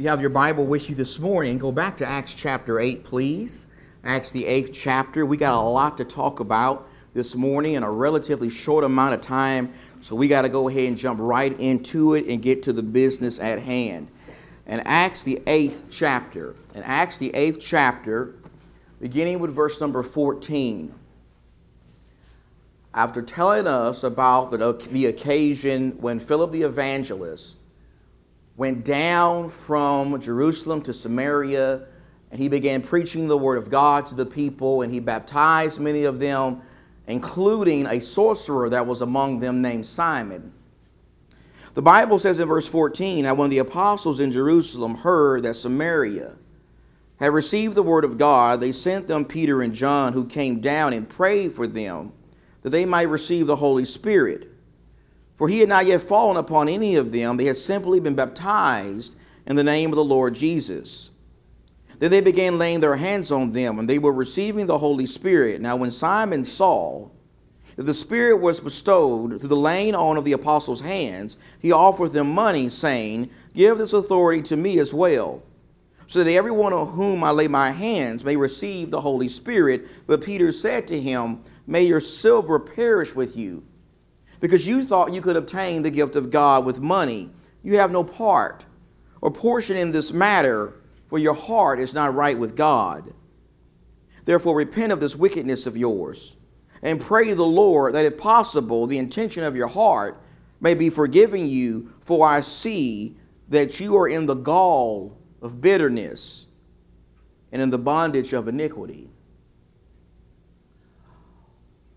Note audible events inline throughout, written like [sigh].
you have your Bible with you this morning, go back to Acts chapter 8, please. Acts, the eighth chapter. We got a lot to talk about this morning in a relatively short amount of time, so we got to go ahead and jump right into it and get to the business at hand. And Acts, the eighth chapter. In Acts, the eighth chapter, beginning with verse number 14 after telling us about the, the occasion when Philip the evangelist went down from Jerusalem to Samaria and he began preaching the word of God to the people and he baptized many of them, including a sorcerer that was among them named Simon. The Bible says in verse 14 Now, when the apostles in Jerusalem heard that Samaria had received the word of God, they sent them Peter and John, who came down and prayed for them that they might receive the Holy Spirit. For he had not yet fallen upon any of them, they had simply been baptized in the name of the Lord Jesus. Then they began laying their hands on them, and they were receiving the Holy Spirit. Now, when Simon saw that the Spirit was bestowed through the laying on of the apostles' hands, he offered them money, saying, Give this authority to me as well, so that everyone on whom I lay my hands may receive the Holy Spirit. But Peter said to him, May your silver perish with you because you thought you could obtain the gift of God with money. You have no part or portion in this matter, for your heart is not right with God. Therefore, repent of this wickedness of yours and pray the Lord that, if possible, the intention of your heart may be forgiven you, for I see that you are in the gall of bitterness and in the bondage of iniquity.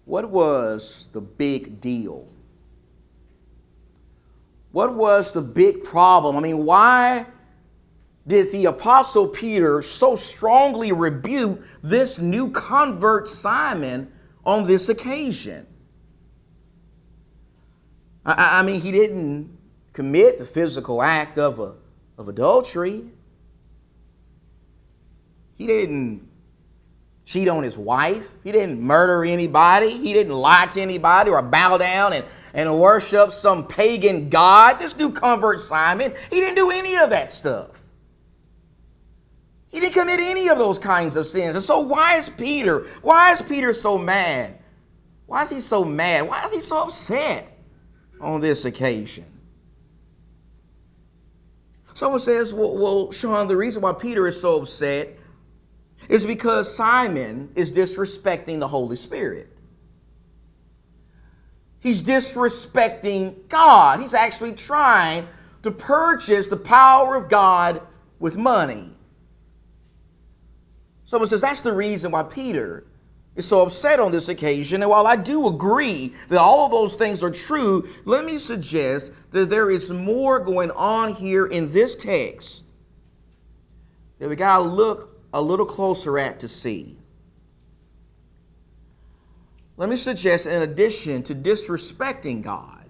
What was the big deal? What was the big problem? I mean, why did the Apostle Peter so strongly rebuke this new convert Simon on this occasion? I, I mean, he didn't commit the physical act of, a, of adultery. He didn't cheat on his wife. He didn't murder anybody. He didn't lie to anybody or bow down and and worship some pagan god. This new convert Simon, he didn't do any of that stuff. He didn't commit any of those kinds of sins. And so why is Peter, why is Peter so mad? Why is he so mad? Why is he so upset on this occasion? Someone says, well, well, Sean, the reason why Peter is so upset is because Simon is disrespecting the Holy Spirit. He's disrespecting God. He's actually trying to purchase the power of God with money. Someone says that's the reason why Peter is so upset on this occasion. And while I do agree that all of those things are true, let me suggest that there is more going on here in this text that we got to look a little closer at to see. Let me suggest, in addition to disrespecting God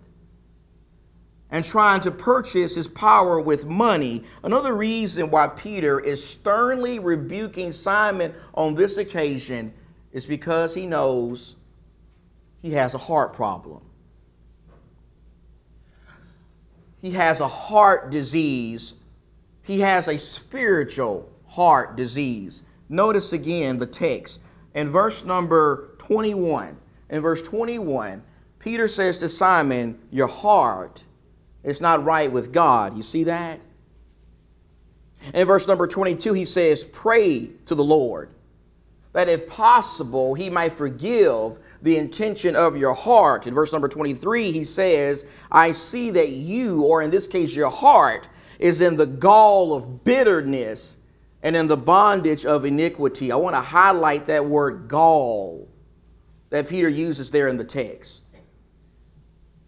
and trying to purchase his power with money, another reason why Peter is sternly rebuking Simon on this occasion is because he knows he has a heart problem. He has a heart disease. He has a spiritual heart disease. Notice again the text in verse number 21. In verse 21, Peter says to Simon, Your heart is not right with God. You see that? In verse number 22, he says, Pray to the Lord that if possible, he might forgive the intention of your heart. In verse number 23, he says, I see that you, or in this case, your heart, is in the gall of bitterness and in the bondage of iniquity. I want to highlight that word gall that Peter uses there in the text.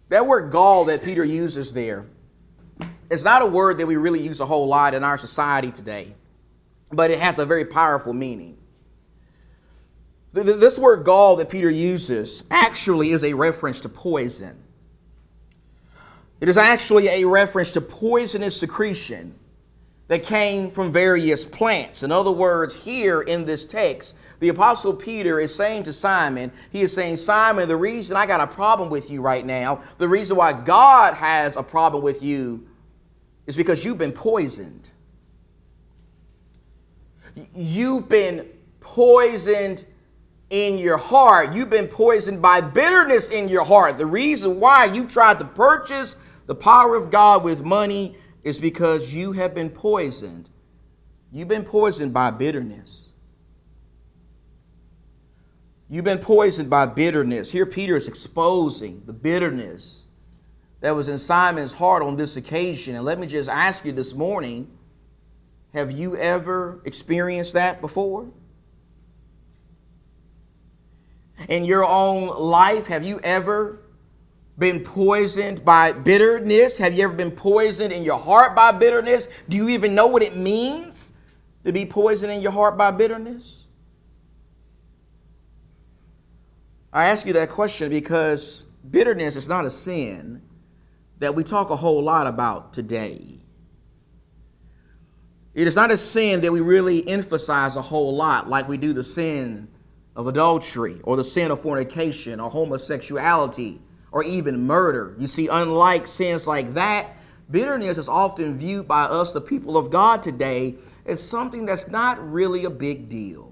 That word gall that Peter uses there is not a word that we really use a whole lot in our society today, but it has a very powerful meaning. This word gall that Peter uses actually is a reference to poison. It is actually a reference to poisonous secretion that came from various plants. In other words, here in this text, the Apostle Peter is saying to Simon, he is saying, Simon, the reason I got a problem with you right now, the reason why God has a problem with you is because you've been poisoned. You've been poisoned in your heart. You've been poisoned by bitterness in your heart. The reason why you tried to purchase the power of God with money is because you have been poisoned. You've been poisoned by bitterness. You've been poisoned by bitterness. Here, Peter is exposing the bitterness that was in Simon's heart on this occasion. And let me just ask you this morning have you ever experienced that before? In your own life, have you ever been poisoned by bitterness? Have you ever been poisoned in your heart by bitterness? Do you even know what it means to be poisoned in your heart by bitterness? I ask you that question because bitterness is not a sin that we talk a whole lot about today. It is not a sin that we really emphasize a whole lot like we do the sin of adultery or the sin of fornication or homosexuality or even murder. You see, unlike sins like that, bitterness is often viewed by us, the people of God today, as something that's not really a big deal.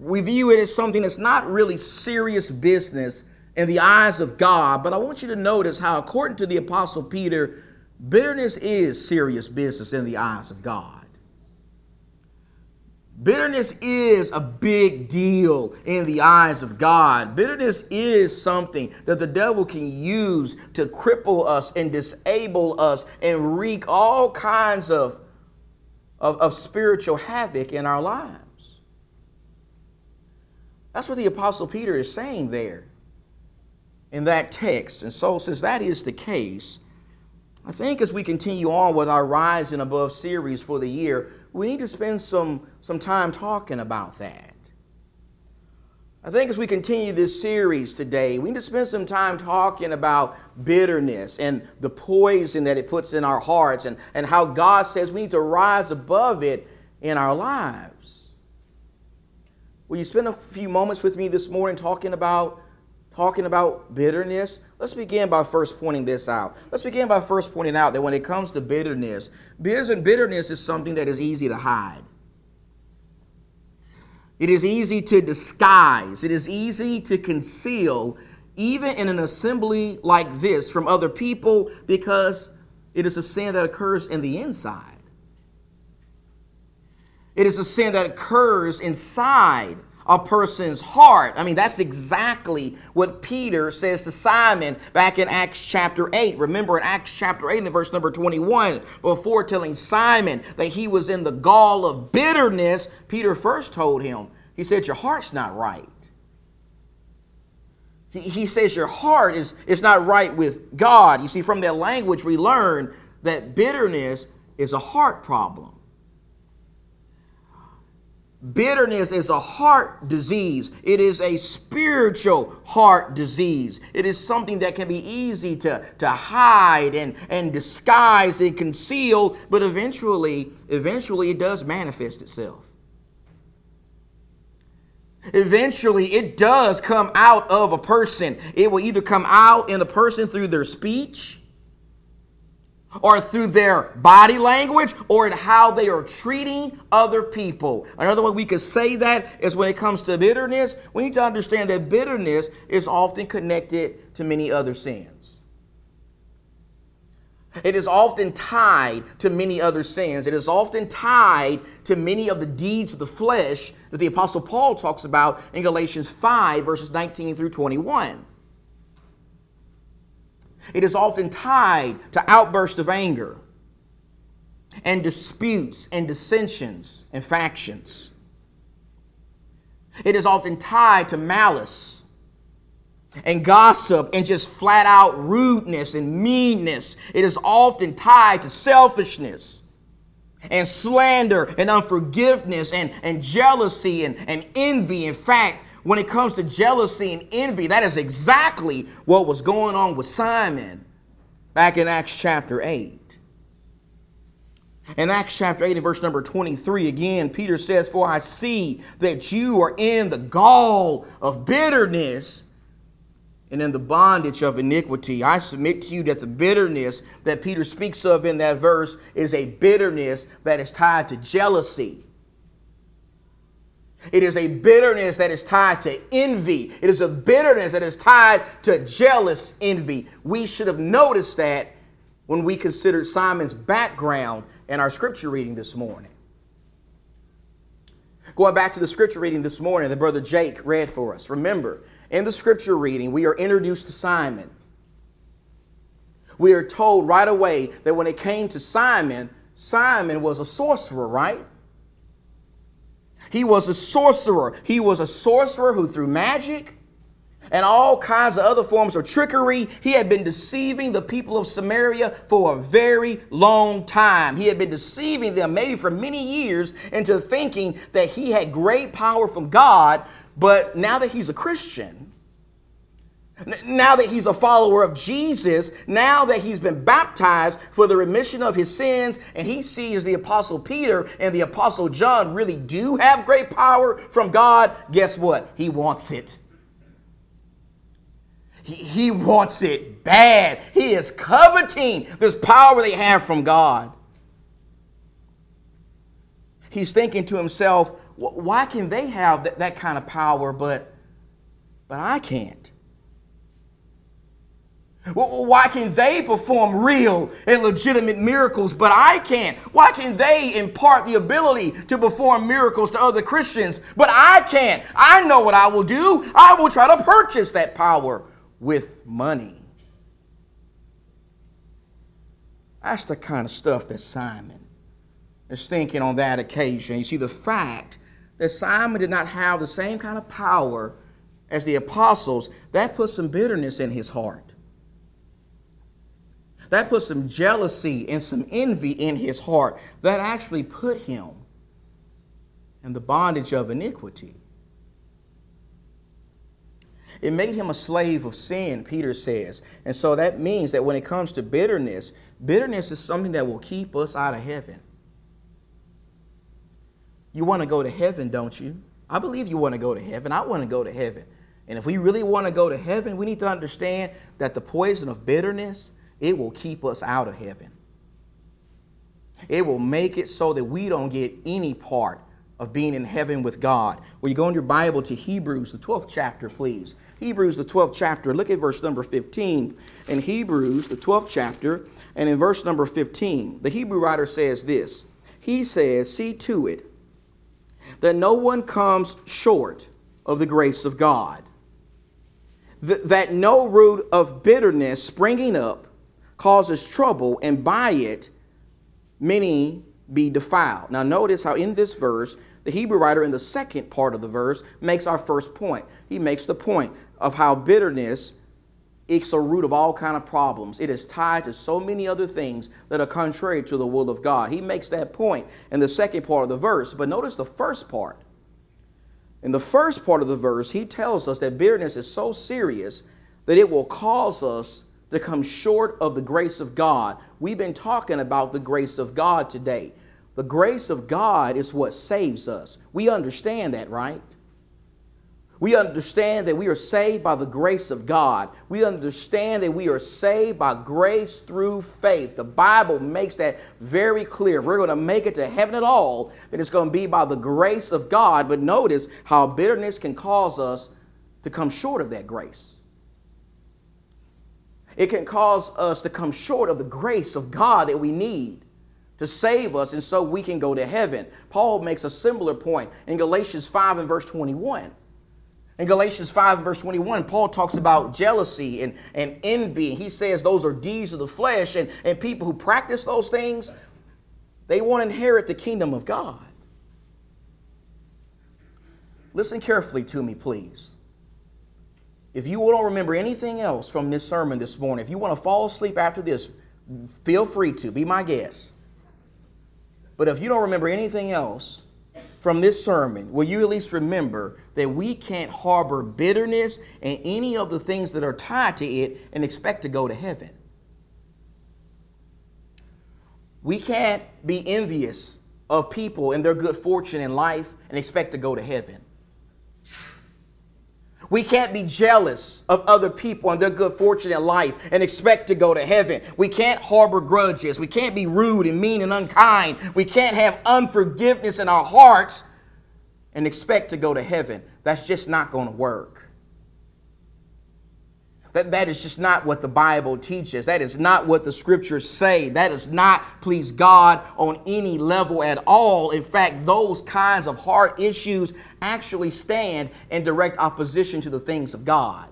We view it as something that's not really serious business in the eyes of God. But I want you to notice how, according to the Apostle Peter, bitterness is serious business in the eyes of God. Bitterness is a big deal in the eyes of God. Bitterness is something that the devil can use to cripple us and disable us and wreak all kinds of, of, of spiritual havoc in our lives. That's what the Apostle Peter is saying there in that text. And so, since that is the case, I think as we continue on with our Rise and Above series for the year, we need to spend some, some time talking about that. I think as we continue this series today, we need to spend some time talking about bitterness and the poison that it puts in our hearts and, and how God says we need to rise above it in our lives. Will you spend a few moments with me this morning talking about talking about bitterness? Let's begin by first pointing this out. Let's begin by first pointing out that when it comes to bitterness, bitterness is something that is easy to hide. It is easy to disguise. It is easy to conceal, even in an assembly like this, from other people because it is a sin that occurs in the inside. It is a sin that occurs inside a person's heart. I mean, that's exactly what Peter says to Simon back in Acts chapter 8. Remember in Acts chapter 8 in verse number 21, before telling Simon that he was in the gall of bitterness, Peter first told him, he said, Your heart's not right. He, he says your heart is, is not right with God. You see, from that language, we learn that bitterness is a heart problem. Bitterness is a heart disease. It is a spiritual heart disease. It is something that can be easy to, to hide and, and disguise and conceal, but eventually, eventually it does manifest itself. Eventually, it does come out of a person. It will either come out in a person through their speech, or through their body language or in how they are treating other people. Another way we could say that is when it comes to bitterness, we need to understand that bitterness is often connected to many other sins. It is often tied to many other sins. It is often tied to many of the deeds of the flesh that the Apostle Paul talks about in Galatians 5, verses 19 through 21. It is often tied to outbursts of anger and disputes and dissensions and factions. It is often tied to malice and gossip and just flat out rudeness and meanness. It is often tied to selfishness and slander and unforgiveness and, and jealousy and, and envy. In fact, when it comes to jealousy and envy, that is exactly what was going on with Simon back in Acts chapter 8. In Acts chapter 8 and verse number 23, again, Peter says, For I see that you are in the gall of bitterness and in the bondage of iniquity. I submit to you that the bitterness that Peter speaks of in that verse is a bitterness that is tied to jealousy. It is a bitterness that is tied to envy. It is a bitterness that is tied to jealous envy. We should have noticed that when we considered Simon's background in our scripture reading this morning. Going back to the scripture reading this morning that Brother Jake read for us. Remember, in the scripture reading, we are introduced to Simon. We are told right away that when it came to Simon, Simon was a sorcerer, right? He was a sorcerer. He was a sorcerer who, through magic and all kinds of other forms of trickery, he had been deceiving the people of Samaria for a very long time. He had been deceiving them, maybe for many years, into thinking that he had great power from God. But now that he's a Christian, now that he's a follower of Jesus, now that he's been baptized for the remission of his sins, and he sees the Apostle Peter and the Apostle John really do have great power from God, guess what? He wants it. He, he wants it bad. He is coveting this power they have from God. He's thinking to himself, why can they have that, that kind of power, but, but I can't? Why can they perform real and legitimate miracles, but I can't? Why can they impart the ability to perform miracles to other Christians, but I can't? I know what I will do. I will try to purchase that power with money. That's the kind of stuff that Simon is thinking on that occasion. You see, the fact that Simon did not have the same kind of power as the apostles, that put some bitterness in his heart. That put some jealousy and some envy in his heart. That actually put him in the bondage of iniquity. It made him a slave of sin, Peter says. And so that means that when it comes to bitterness, bitterness is something that will keep us out of heaven. You want to go to heaven, don't you? I believe you want to go to heaven. I want to go to heaven. And if we really want to go to heaven, we need to understand that the poison of bitterness it will keep us out of heaven. It will make it so that we don't get any part of being in heaven with God. Will you go in your Bible to Hebrews, the 12th chapter, please? Hebrews, the 12th chapter. Look at verse number 15. In Hebrews, the 12th chapter, and in verse number 15, the Hebrew writer says this He says, See to it that no one comes short of the grace of God, that no root of bitterness springing up causes trouble, and by it many be defiled. Now, notice how in this verse, the Hebrew writer in the second part of the verse makes our first point. He makes the point of how bitterness is a root of all kind of problems. It is tied to so many other things that are contrary to the will of God. He makes that point in the second part of the verse. But notice the first part. In the first part of the verse, he tells us that bitterness is so serious that it will cause us to come short of the grace of God. We've been talking about the grace of God today. The grace of God is what saves us. We understand that, right? We understand that we are saved by the grace of God. We understand that we are saved by grace through faith. The Bible makes that very clear. We're going to make it to heaven at all, that it's going to be by the grace of God. But notice how bitterness can cause us to come short of that grace. It can cause us to come short of the grace of God that we need to save us, and so we can go to heaven. Paul makes a similar point in Galatians 5 and verse 21. In Galatians 5 and verse 21, Paul talks about jealousy and, and envy. He says those are deeds of the flesh, and, and people who practice those things, they won't inherit the kingdom of God. Listen carefully to me, please. If you don't remember anything else from this sermon this morning, if you want to fall asleep after this, feel free to. Be my guest. But if you don't remember anything else from this sermon, will you at least remember that we can't harbor bitterness and any of the things that are tied to it and expect to go to heaven? We can't be envious of people and their good fortune in life and expect to go to heaven. We can't be jealous of other people and their good fortune in life and expect to go to heaven. We can't harbor grudges. We can't be rude and mean and unkind. We can't have unforgiveness in our hearts and expect to go to heaven. That's just not going to work. That, that is just not what the Bible teaches. That is not what the scriptures say. That does not please God on any level at all. In fact, those kinds of heart issues actually stand in direct opposition to the things of God.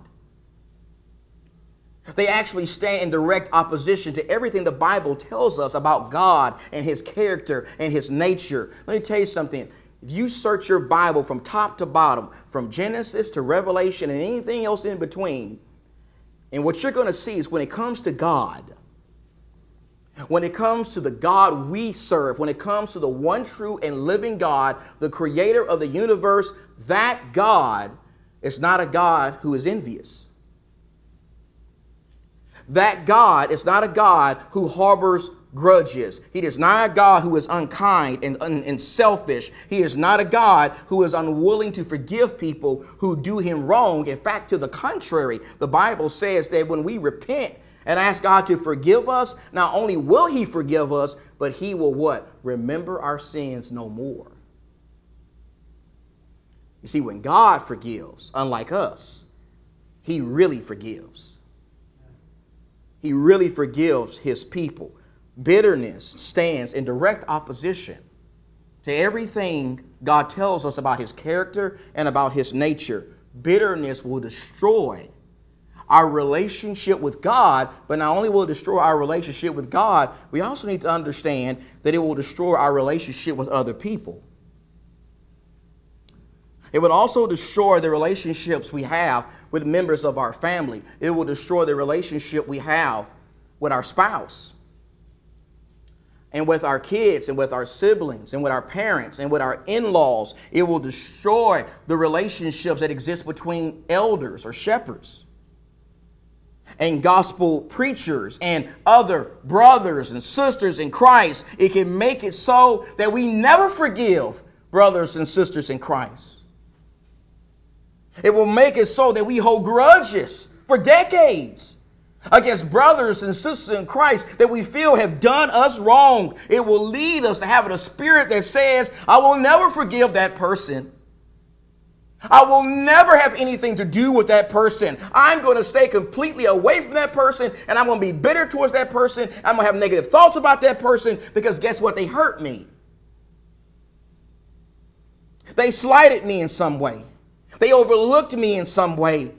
They actually stand in direct opposition to everything the Bible tells us about God and His character and His nature. Let me tell you something. If you search your Bible from top to bottom, from Genesis to Revelation and anything else in between, and what you're going to see is when it comes to God, when it comes to the God we serve, when it comes to the one true and living God, the creator of the universe, that God is not a God who is envious. That God is not a God who harbors grudges. He is not a God who is unkind and, and, selfish. He is not a God who is unwilling to forgive people who do him wrong. In fact, to the contrary, the Bible says that when we repent and ask God to forgive us, not only will he forgive us, but he will what? Remember our sins no more. You see, when God forgives, unlike us, he really forgives. He really forgives his people. Bitterness stands in direct opposition to everything God tells us about His character and about His nature. Bitterness will destroy our relationship with God, but not only will it destroy our relationship with God, we also need to understand that it will destroy our relationship with other people. It would also destroy the relationships we have with members of our family. It will destroy the relationship we have with our spouse and with our kids and with our siblings and with our parents and with our in laws. It will destroy the relationships that exist between elders or shepherds and gospel preachers and other brothers and sisters in Christ. It can make it so that we never forgive brothers and sisters in Christ. It will make it so that we hold grudges for decades against brothers and sisters in Christ that we feel have done us wrong. It will lead us to having a spirit that says, I will never forgive that person. I will never have anything to do with that person. I'm going to stay completely away from that person and I'm going to be bitter towards that person. I'm going to have negative thoughts about that person because guess what? They hurt me. They slighted me in some way. They overlooked me in some way.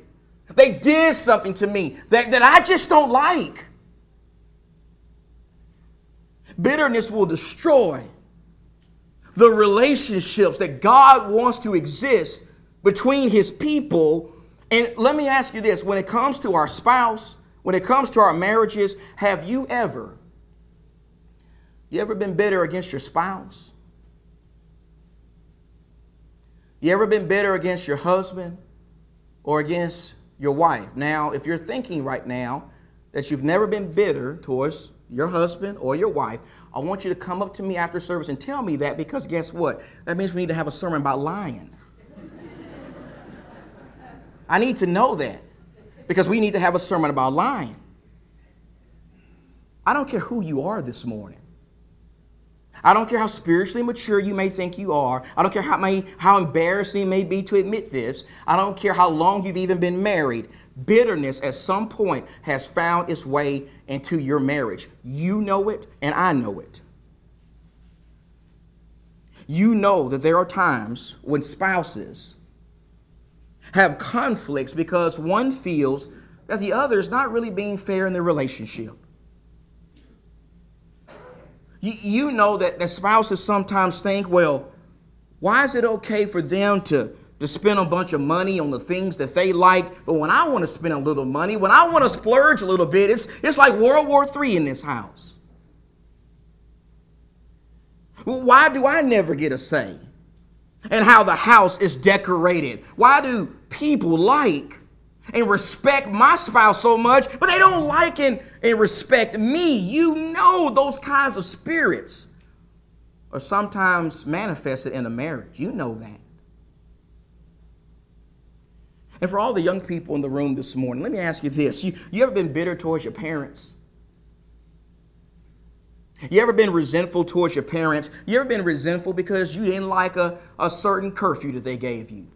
They did something to me that, that I just don't like. Bitterness will destroy the relationships that God wants to exist between his people. And let me ask you this when it comes to our spouse, when it comes to our marriages, have you ever you ever been bitter against your spouse? You ever been bitter against your husband or against your wife. Now, if you're thinking right now that you've never been bitter towards your husband or your wife, I want you to come up to me after service and tell me that because guess what? That means we need to have a sermon about lying. I need to know that because we need to have a sermon about lying. I don't care who you are this morning. I don't care how spiritually mature you may think you are. I don't care how, may, how embarrassing it may be to admit this. I don't care how long you've even been married. Bitterness at some point has found its way into your marriage. You know it, and I know it. You know that there are times when spouses have conflicts because one feels that the other is not really being fair in the relationship. You, you know that the spouses sometimes think, well, why is it okay for them to, to spend a bunch of money on the things that they like, but when I want to spend a little money, when I want to splurge a little bit, it's, it's like World War III in this house. Why do I never get a say? And how the house is decorated? Why do people like and respect my spouse so much, but they don't like and, and respect me. You know those kinds of spirits are sometimes manifested in a marriage. You know that. And for all the young people in the room this morning, let me ask you this. You, you ever been bitter towards your parents? You ever been resentful towards your parents? You ever been resentful because you didn't like a, a certain curfew that they gave you?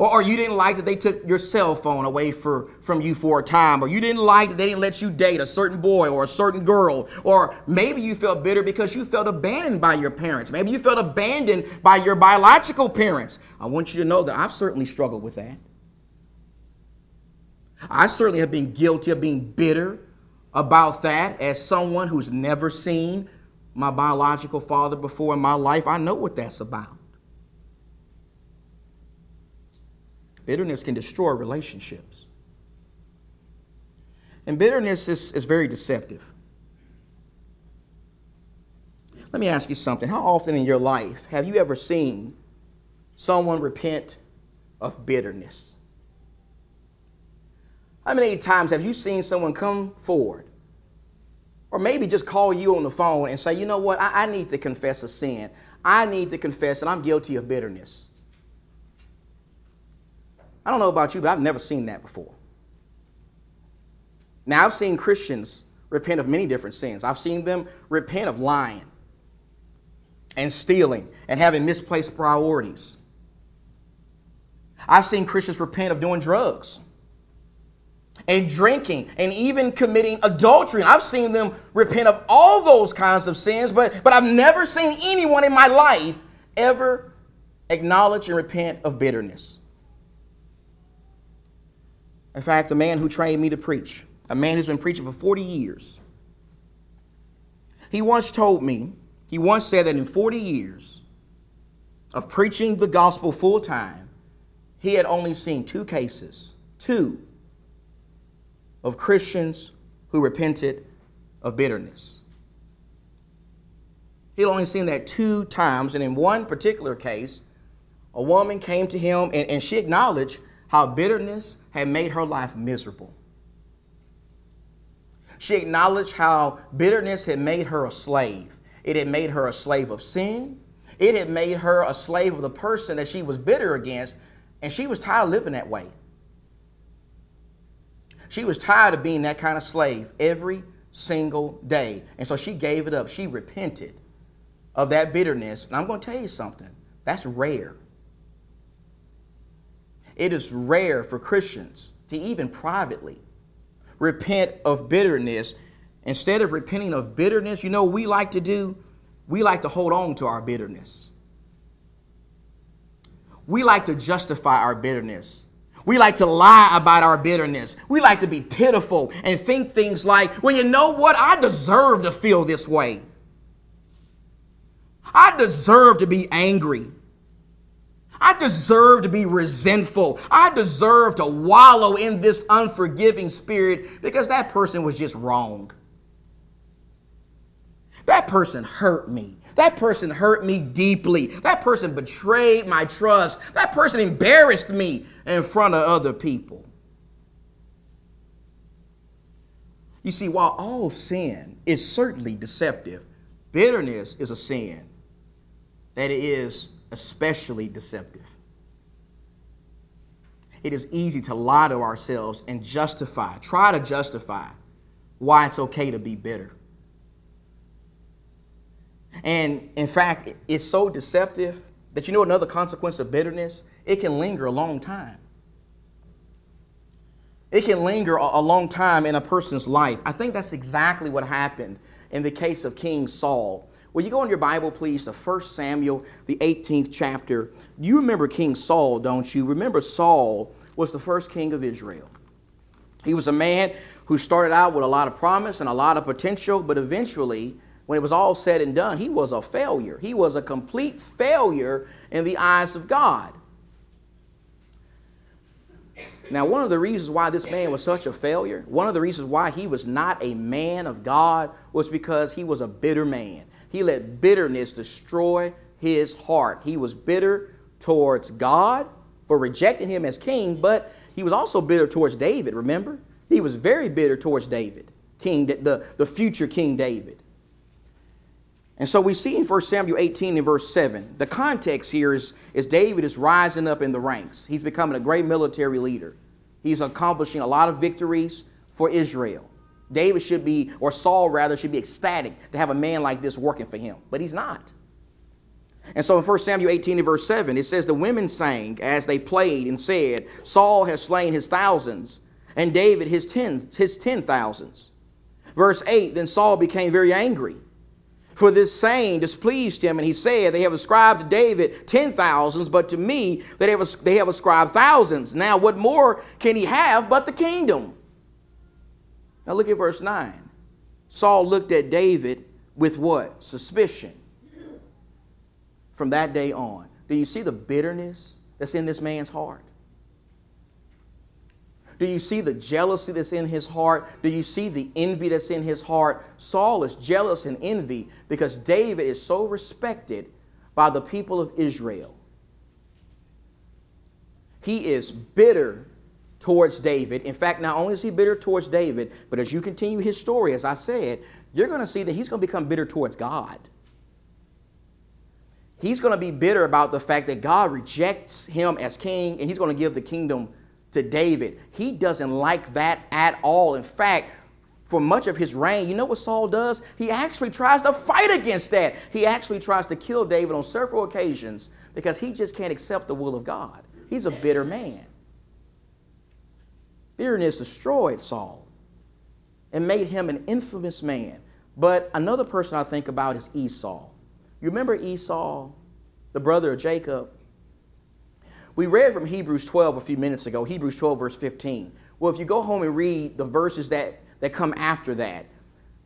Or, or you didn't like that they took your cell phone away for, from you for a time, or you didn't like that they didn't let you date a certain boy or a certain girl, or maybe you felt bitter because you felt abandoned by your parents. Maybe you felt abandoned by your biological parents. I want you to know that I've certainly struggled with that. I certainly have been guilty of being bitter about that as someone who's never seen my biological father before in my life. I know what that's about. Bitterness can destroy relationships. And bitterness is, is very deceptive. Let me ask you something. How often in your life have you ever seen someone repent of bitterness? How many times have you seen someone come forward or maybe just call you on the phone and say, you know what, I, I need to confess a sin. I need to confess that I'm guilty of bitterness. I don't know about you, but I've never seen that before. Now, I've seen Christians repent of many different sins. I've seen them repent of lying and stealing and having misplaced priorities. I've seen Christians repent of doing drugs and drinking and even committing adultery. And I've seen them repent of all those kinds of sins, but, but I've never seen anyone in my life ever acknowledge and repent of bitterness. In fact, the man who trained me to preach, a man who's been preaching for 40 years, he once told me, he once said that in 40 years of preaching the gospel full time, he had only seen two cases, two, of Christians who repented of bitterness. He'd only seen that two times, and in one particular case, a woman came to him and, and she acknowledged how bitterness had made her life miserable. She acknowledged how bitterness had made her a slave. It had made her a slave of sin. It had made her a slave of the person that she was bitter against, and she was tired of living that way. She was tired of being that kind of slave every single day. And so she gave it up. She repented of that bitterness. And I'm going to tell you something that's rare. It is rare for Christians to even privately repent of bitterness. Instead of repenting of bitterness, you know we like to do? We like to hold on to our bitterness. We like to justify our bitterness. We like to lie about our bitterness. We like to be pitiful and think things like, well, you know what? I deserve to feel this way. I deserve to be angry. I deserve to be resentful. I deserve to wallow in this unforgiving spirit because that person was just wrong. That person hurt me. That person hurt me deeply. That person betrayed my trust. That person embarrassed me in front of other people. You see, while all sin is certainly deceptive, bitterness is a sin that is especially deceptive. It is easy to lie to ourselves and justify, try to justify why it's okay to be bitter. And in fact, it's so deceptive that you know another consequence of bitterness? It can linger a long time. It can linger a long time in a person's life. I think that's exactly what happened in the case of King Saul. Will you go in your Bible, please, to 1 Samuel, the 18th chapter? You remember King Saul, don't you? Remember, Saul was the first king of Israel. He was a man who started out with a lot of promise and a lot of potential, but eventually, when it was all said and done, he was a failure. He was a complete failure in the eyes of God. Now, one of the reasons why this man was such a failure, one of the reasons why he was not a man of God, was because he was a bitter man. He let bitterness destroy his heart. He was bitter towards God for rejecting him as king, but he was also bitter towards David, remember? He was very bitter towards David, king, the, the future King David. And so we see in 1 Samuel 18 and verse 7, the context here is, is David is rising up in the ranks. He's becoming a great military leader. He's accomplishing a lot of victories for Israel. David should be, or Saul rather, should be ecstatic to have a man like this working for him, but he's not. And so in 1 Samuel 18 and verse 7, it says, The women sang as they played and said, Saul has slain his thousands, and David his tens, his ten thousands. Verse 8, then Saul became very angry for this saying displeased him, and he said, They have ascribed to David ten thousands, but to me they have, they have ascribed thousands. Now, what more can he have but the kingdom? Now, look at verse 9. Saul looked at David with what? Suspicion. From that day on. Do you see the bitterness that's in this man's heart? Do you see the jealousy that's in his heart? Do you see the envy that's in his heart? Saul is jealous and envy because David is so respected by the people of Israel. He is bitter towards David. In fact, not only is he bitter towards David, but as you continue his story, as I said, you're going to see that he's going to become bitter towards God. He's going to be bitter about the fact that God rejects him as king and he's going to give the kingdom to David. He doesn't like that at all. In fact, for much of his reign, you know what Saul does? He actually tries to fight against that. He actually tries to kill David on several occasions because he just can't accept the will of God. He's a bitter man. Bitterness destroyed Saul and made him an infamous man. But another person I think about is Esau. You remember Esau, the brother of Jacob? We read from Hebrews 12 a few minutes ago, Hebrews 12, verse 15. Well, if you go home and read the verses that, that come after that,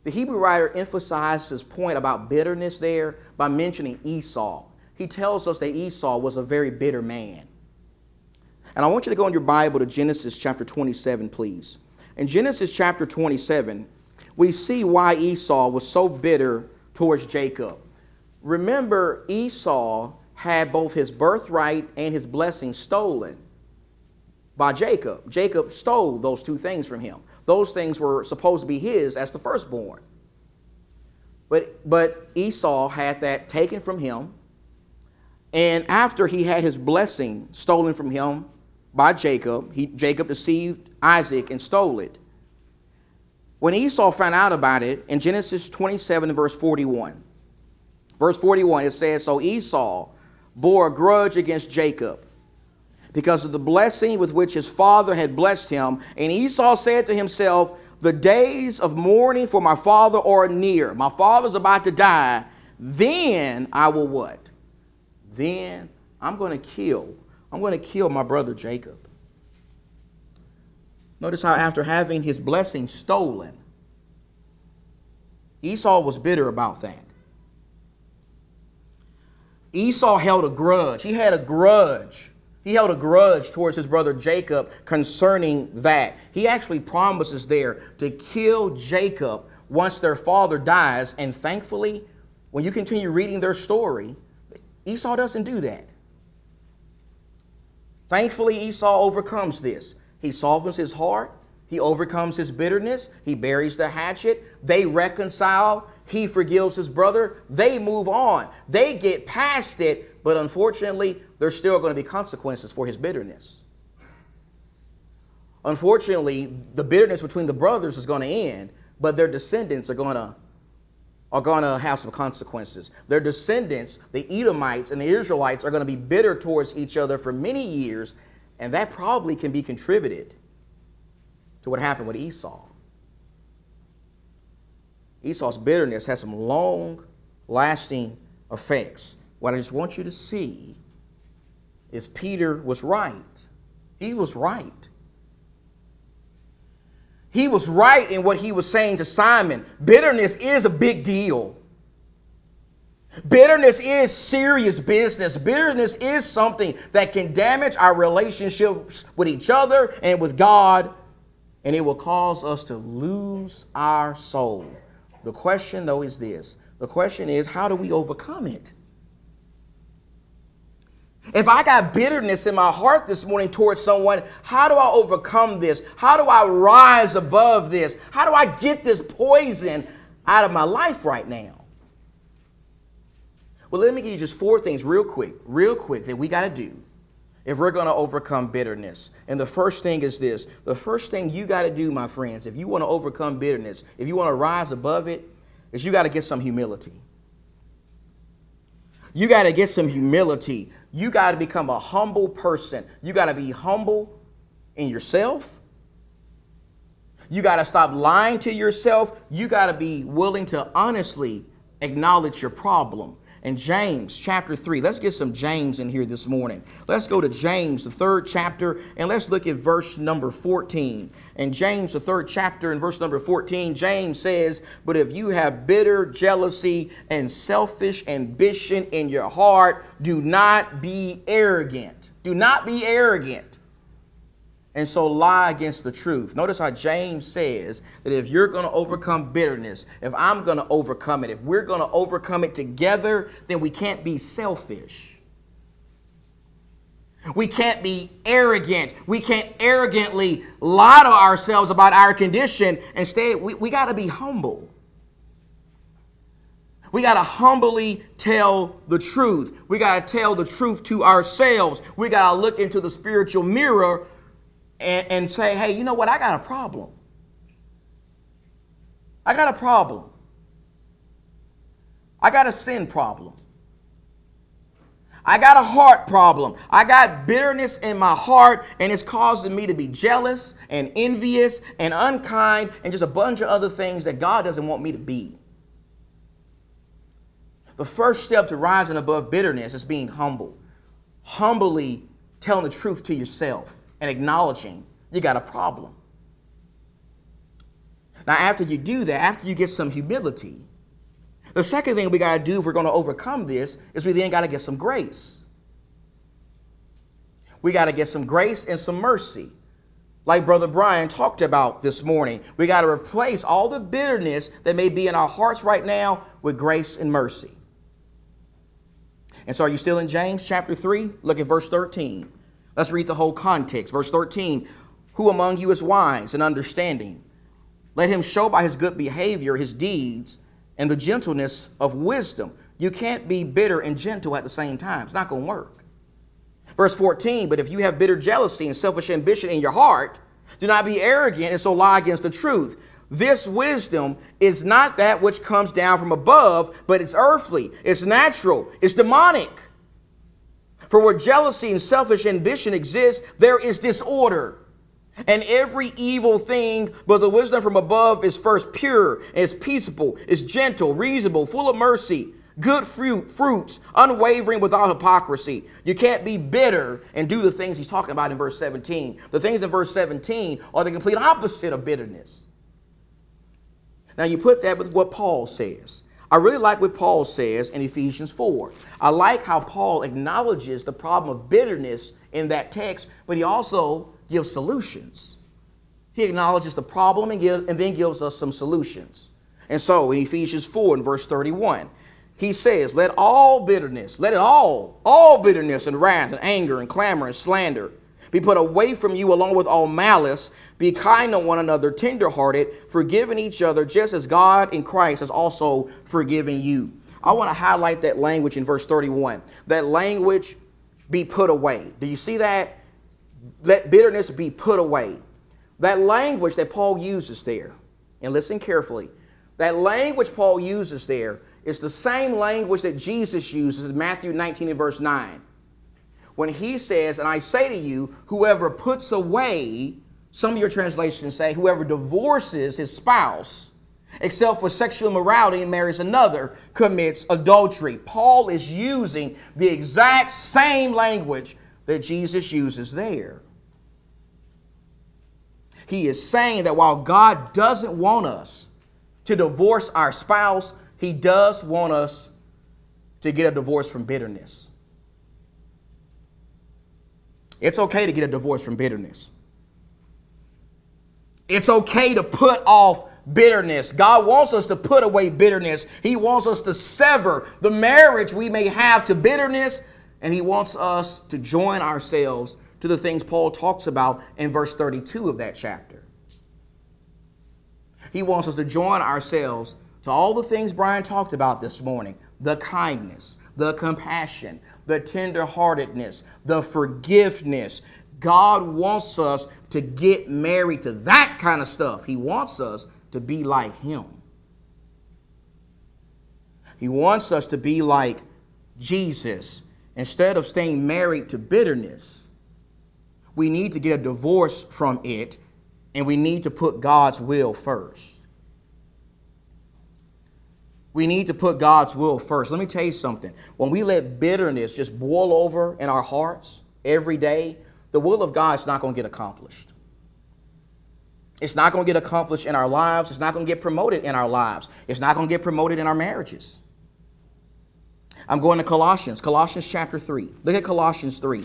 the Hebrew writer emphasizes his point about bitterness there by mentioning Esau. He tells us that Esau was a very bitter man. And I want you to go in your Bible to Genesis chapter 27, please. In Genesis chapter 27, we see why Esau was so bitter towards Jacob. Remember, Esau had both his birthright and his blessing stolen by Jacob. Jacob stole those two things from him. Those things were supposed to be his as the firstborn. But, but Esau had that taken from him. And after he had his blessing stolen from him by Jacob, he, Jacob deceived Isaac and stole it. When Esau found out about it in Genesis 27, verse 41, verse 41, it says, So Esau bore a grudge against Jacob because of the blessing with which his father had blessed him. And Esau said to himself, The days of mourning for my father are near. My father's about to die. Then I will what? Then I'm going to kill. I'm going to kill my brother Jacob. Notice how, after having his blessing stolen, Esau was bitter about that. Esau held a grudge. He had a grudge. He held a grudge towards his brother Jacob concerning that. He actually promises there to kill Jacob once their father dies. And thankfully, when you continue reading their story, Esau doesn't do that. Thankfully, Esau overcomes this. He softens his heart, he overcomes his bitterness, he buries the hatchet, they reconcile, he forgives his brother. They move on. They get past it, but unfortunately, there's still going to be consequences for his bitterness. Unfortunately, the bitterness between the brothers is going to end, but their descendants are going to are going to have some consequences. Their descendants, the Edomites and the Israelites, are going to be bitter towards each other for many years, and that probably can be contributed to what happened with Esau. Esau's bitterness has some long lasting effects. What I just want you to see is Peter was right. He was right. He was right in what he was saying to Simon. Bitterness is a big deal. Bitterness is serious business. Bitterness is something that can damage our relationships with each other and with God, and it will cause us to lose our soul. The question, though, is this the question is, how do we overcome it? If I got bitterness in my heart this morning towards someone, how do I overcome this? How do I rise above this? How do I get this poison out of my life right now? Well, let me give you just four things real quick, real quick that we got to do if we're going to overcome bitterness. And the first thing is this the first thing you got to do, my friends, if you want to overcome bitterness, if you want to rise above it, is you got to get some humility. You got to get some humility. You got to become a humble person. You got to be humble in yourself. You got to stop lying to yourself. You got to be willing to honestly acknowledge your problem. And James chapter 3, let's get some James in here this morning. Let's go to James, the third chapter, and let's look at verse number 14. And James, the third chapter, and verse number 14, James says, But if you have bitter jealousy and selfish ambition in your heart, do not be arrogant. Do not be arrogant and so lie against the truth. Notice how James says that if you're going to overcome bitterness, if I'm going to overcome it, if we're going to overcome it together, then we can't be selfish. We can't be arrogant. We can't arrogantly lie to ourselves about our condition. Instead, we, we got to be humble. We got to humbly tell the truth. We got to tell the truth to ourselves. We got to look into the spiritual mirror and, and say, hey, you know what? I got a problem. I got a problem. I got a sin problem. I got a heart problem. I got bitterness in my heart, and it's causing me to be jealous and envious and unkind and just a bunch of other things that God doesn't want me to be. The first step to rising above bitterness is being humble. Humbly telling the truth to yourself and acknowledging you got a problem. Now, after you do that, after you get some humility, the second thing we got to do if we're going to overcome this is we then got to get some grace. We got to get some grace and some mercy. Like Brother Brian talked about this morning, we got to replace all the bitterness that may be in our hearts right now with grace and mercy. And so, are you still in James chapter 3? Look at verse 13. Let's read the whole context. Verse 13 Who among you is wise and understanding? Let him show by his good behavior his deeds and the gentleness of wisdom. You can't be bitter and gentle at the same time. It's not going to work. Verse 14 But if you have bitter jealousy and selfish ambition in your heart, do not be arrogant and so lie against the truth. This wisdom is not that which comes down from above, but it's earthly, it's natural, it's demonic. For where jealousy and selfish ambition exist, there is disorder. And every evil thing, but the wisdom from above is first pure, is peaceable, is gentle, reasonable, full of mercy, good fruit, fruits, unwavering without hypocrisy. You can't be bitter and do the things he's talking about in verse 17. The things in verse 17 are the complete opposite of bitterness. Now you put that with what Paul says. I really like what Paul says in Ephesians 4. I like how Paul acknowledges the problem of bitterness in that text, but he also gives solutions. He acknowledges the problem and, give, and then gives us some solutions. And so in Ephesians 4 and verse 31, he says, Let all bitterness, let it all, all bitterness and wrath and anger and clamor and slander be put away from you along with all malice. Be kind to one another, tenderhearted, forgiving each other, just as God in Christ has also forgiven you. I want to highlight that language in verse 31. That language be put away. Do you see that? Let bitterness be put away. That language that Paul uses there, and listen carefully, that language Paul uses there is the same language that Jesus uses in Matthew 19 and verse 9 when he says, And I say to you, whoever puts away, some of your translations say, whoever divorces his spouse, except for sexual immorality and marries another, commits adultery. Paul is using the exact same language that Jesus uses there. He is saying that while God doesn't want us to divorce our spouse, He does want us to get a divorce from bitterness. It's okay to get a divorce from bitterness. It's okay to put off bitterness. God wants us to put away bitterness. He wants us to sever the marriage we may have to bitterness, and He wants us to join ourselves to the things Paul talks about in verse 32 of that chapter. He wants us to join ourselves to all the things Brian talked about this morning the kindness, the compassion, the tenderheartedness, the forgiveness. God wants us to get married to that kind of stuff. He wants us to be like Him. He wants us to be like Jesus. Instead of staying married to bitterness, we need to get a divorce from it and we need to put God's will first. We need to put God's will first. Let me tell you something. When we let bitterness just boil over in our hearts every day, the will of God is not going to get accomplished. It's not going to get accomplished in our lives. It's not going to get promoted in our lives. It's not going to get promoted in our marriages. I'm going to Colossians, Colossians chapter 3. Look at Colossians 3.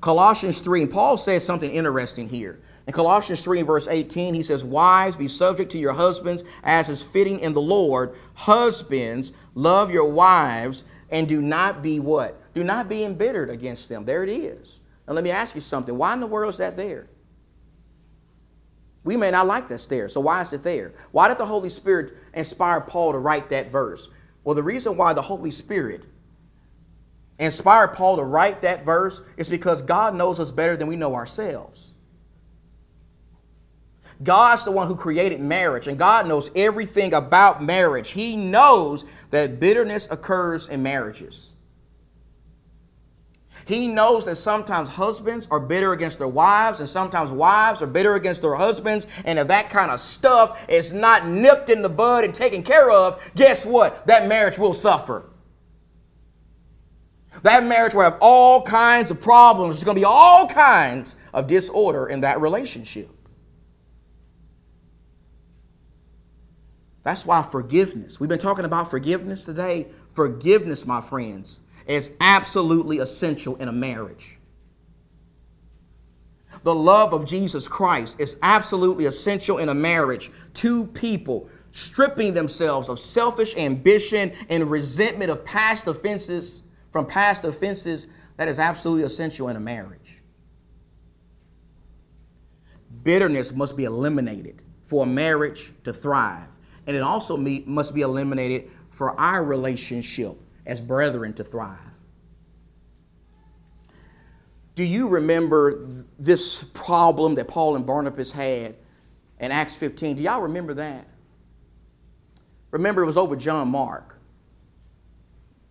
Colossians 3, and Paul says something interesting here. In Colossians 3 verse 18, he says, Wives, be subject to your husbands as is fitting in the Lord. Husbands, love your wives and do not be what? Do not be embittered against them. There it is. Now let me ask you something. Why in the world is that there? We may not like that's there. So why is it there? Why did the Holy Spirit inspire Paul to write that verse? Well, the reason why the Holy Spirit inspired Paul to write that verse is because God knows us better than we know ourselves. God's the one who created marriage, and God knows everything about marriage. He knows that bitterness occurs in marriages. He knows that sometimes husbands are bitter against their wives, and sometimes wives are bitter against their husbands. And if that kind of stuff is not nipped in the bud and taken care of, guess what? That marriage will suffer. That marriage will have all kinds of problems. There's going to be all kinds of disorder in that relationship. That's why forgiveness, we've been talking about forgiveness today. Forgiveness, my friends, is absolutely essential in a marriage. The love of Jesus Christ is absolutely essential in a marriage. Two people stripping themselves of selfish ambition and resentment of past offenses, from past offenses, that is absolutely essential in a marriage. Bitterness must be eliminated for a marriage to thrive. And it also must be eliminated for our relationship as brethren to thrive. Do you remember this problem that Paul and Barnabas had in Acts 15? Do y'all remember that? Remember, it was over John Mark.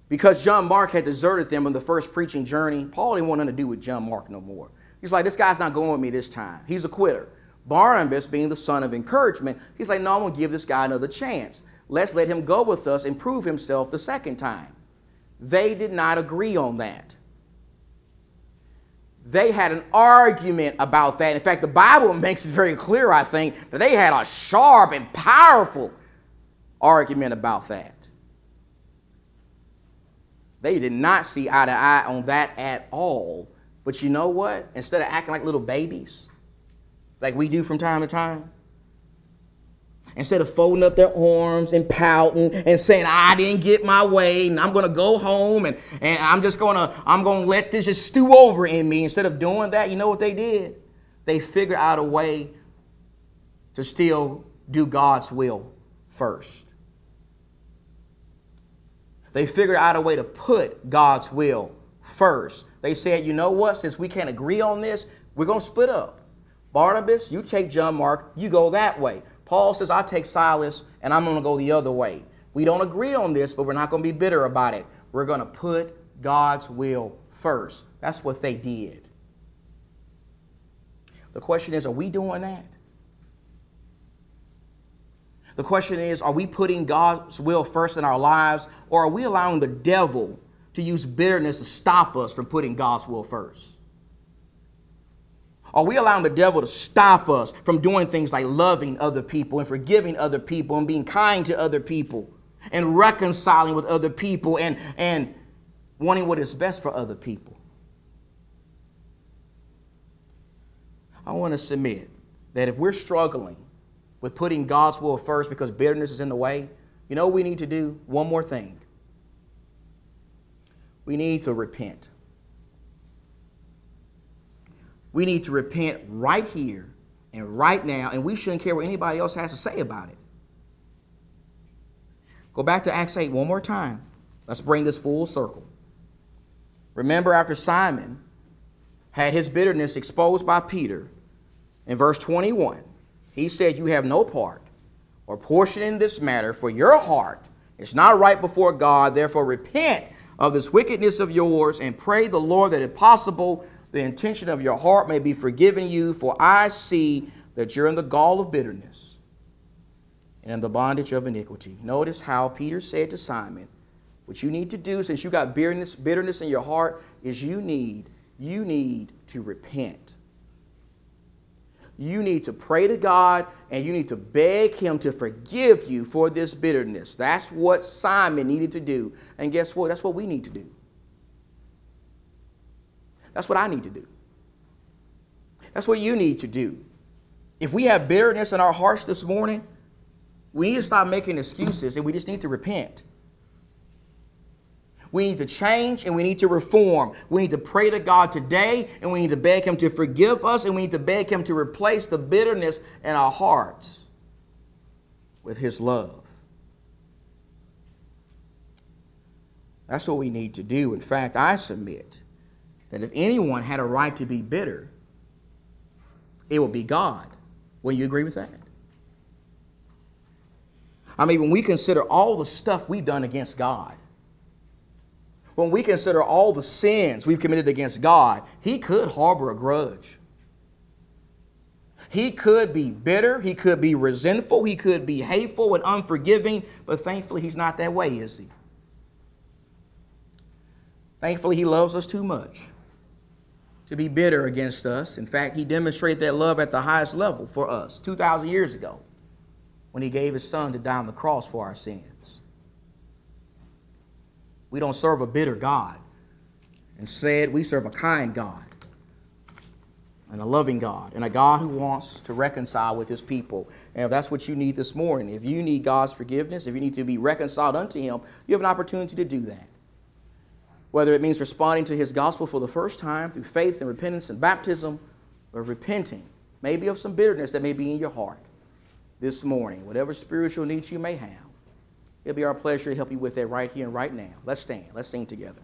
Because John Mark had deserted them on the first preaching journey, Paul didn't want nothing to do with John Mark no more. He's like, this guy's not going with me this time. He's a quitter. Barnabas, being the son of encouragement, he's like, no, I'm going to give this guy another chance. Let's let him go with us and prove himself the second time. They did not agree on that. They had an argument about that. In fact, the Bible [laughs] makes it very clear, I think, that they had a sharp and powerful argument about that. They did not see eye to eye on that at all. But you know what? Instead of acting like little babies, like we do from time to time, instead of folding up their arms and pouting and saying i didn't get my way and i'm going to go home and, and i'm just going to i'm going to let this just stew over in me instead of doing that you know what they did? They figured out a way to still do god's will first. They figured out a way to put god's will first. They said you know what? Since we can't agree on this we're going to split up barnabas you take john mark you go that way Paul says, I take Silas and I'm going to go the other way. We don't agree on this, but we're not going to be bitter about it. We're going to put God's will first. That's what they did. The question is, are we doing that? The question is, are we putting God's will first in our lives, or are we allowing the devil to use bitterness to stop us from putting God's will first? Are we allowing the devil to stop us from doing things like loving other people and forgiving other people and being kind to other people and reconciling with other people and, and wanting what is best for other people? I want to submit that if we're struggling with putting God's will first because bitterness is in the way, you know we need to do? One more thing. We need to repent. We need to repent right here and right now, and we shouldn't care what anybody else has to say about it. Go back to Acts 8 one more time. Let's bring this full circle. Remember, after Simon had his bitterness exposed by Peter, in verse 21, he said, You have no part or portion in this matter, for your heart is not right before God. Therefore, repent of this wickedness of yours and pray the Lord that, if possible, the intention of your heart may be forgiven you. For I see that you're in the gall of bitterness and in the bondage of iniquity. Notice how Peter said to Simon, What you need to do, since you got bitterness, bitterness in your heart, is you need, you need to repent. You need to pray to God and you need to beg Him to forgive you for this bitterness. That's what Simon needed to do. And guess what? That's what we need to do. That's what I need to do. That's what you need to do. If we have bitterness in our hearts this morning, we need to stop making excuses and we just need to repent. We need to change and we need to reform. We need to pray to God today and we need to beg Him to forgive us and we need to beg Him to replace the bitterness in our hearts with His love. That's what we need to do. In fact, I submit that if anyone had a right to be bitter, it would be God. Will you agree with that? I mean, when we consider all the stuff we've done against God, when we consider all the sins we've committed against God, He could harbor a grudge. He could be bitter, He could be resentful, He could be hateful and unforgiving, but thankfully He's not that way, is He? Thankfully, He loves us too much to be bitter against us. In fact, He demonstrated that love at the highest level for us 2,000 years ago when He gave His Son to die on the cross for our sins. We don't serve a bitter God. Instead, we serve a kind God and a loving God and a God who wants to reconcile with his people. And if that's what you need this morning, if you need God's forgiveness, if you need to be reconciled unto him, you have an opportunity to do that. Whether it means responding to his gospel for the first time through faith and repentance and baptism, or repenting, maybe of some bitterness that may be in your heart this morning, whatever spiritual needs you may have. It'll be our pleasure to help you with that right here and right now. Let's stand. Let's sing together.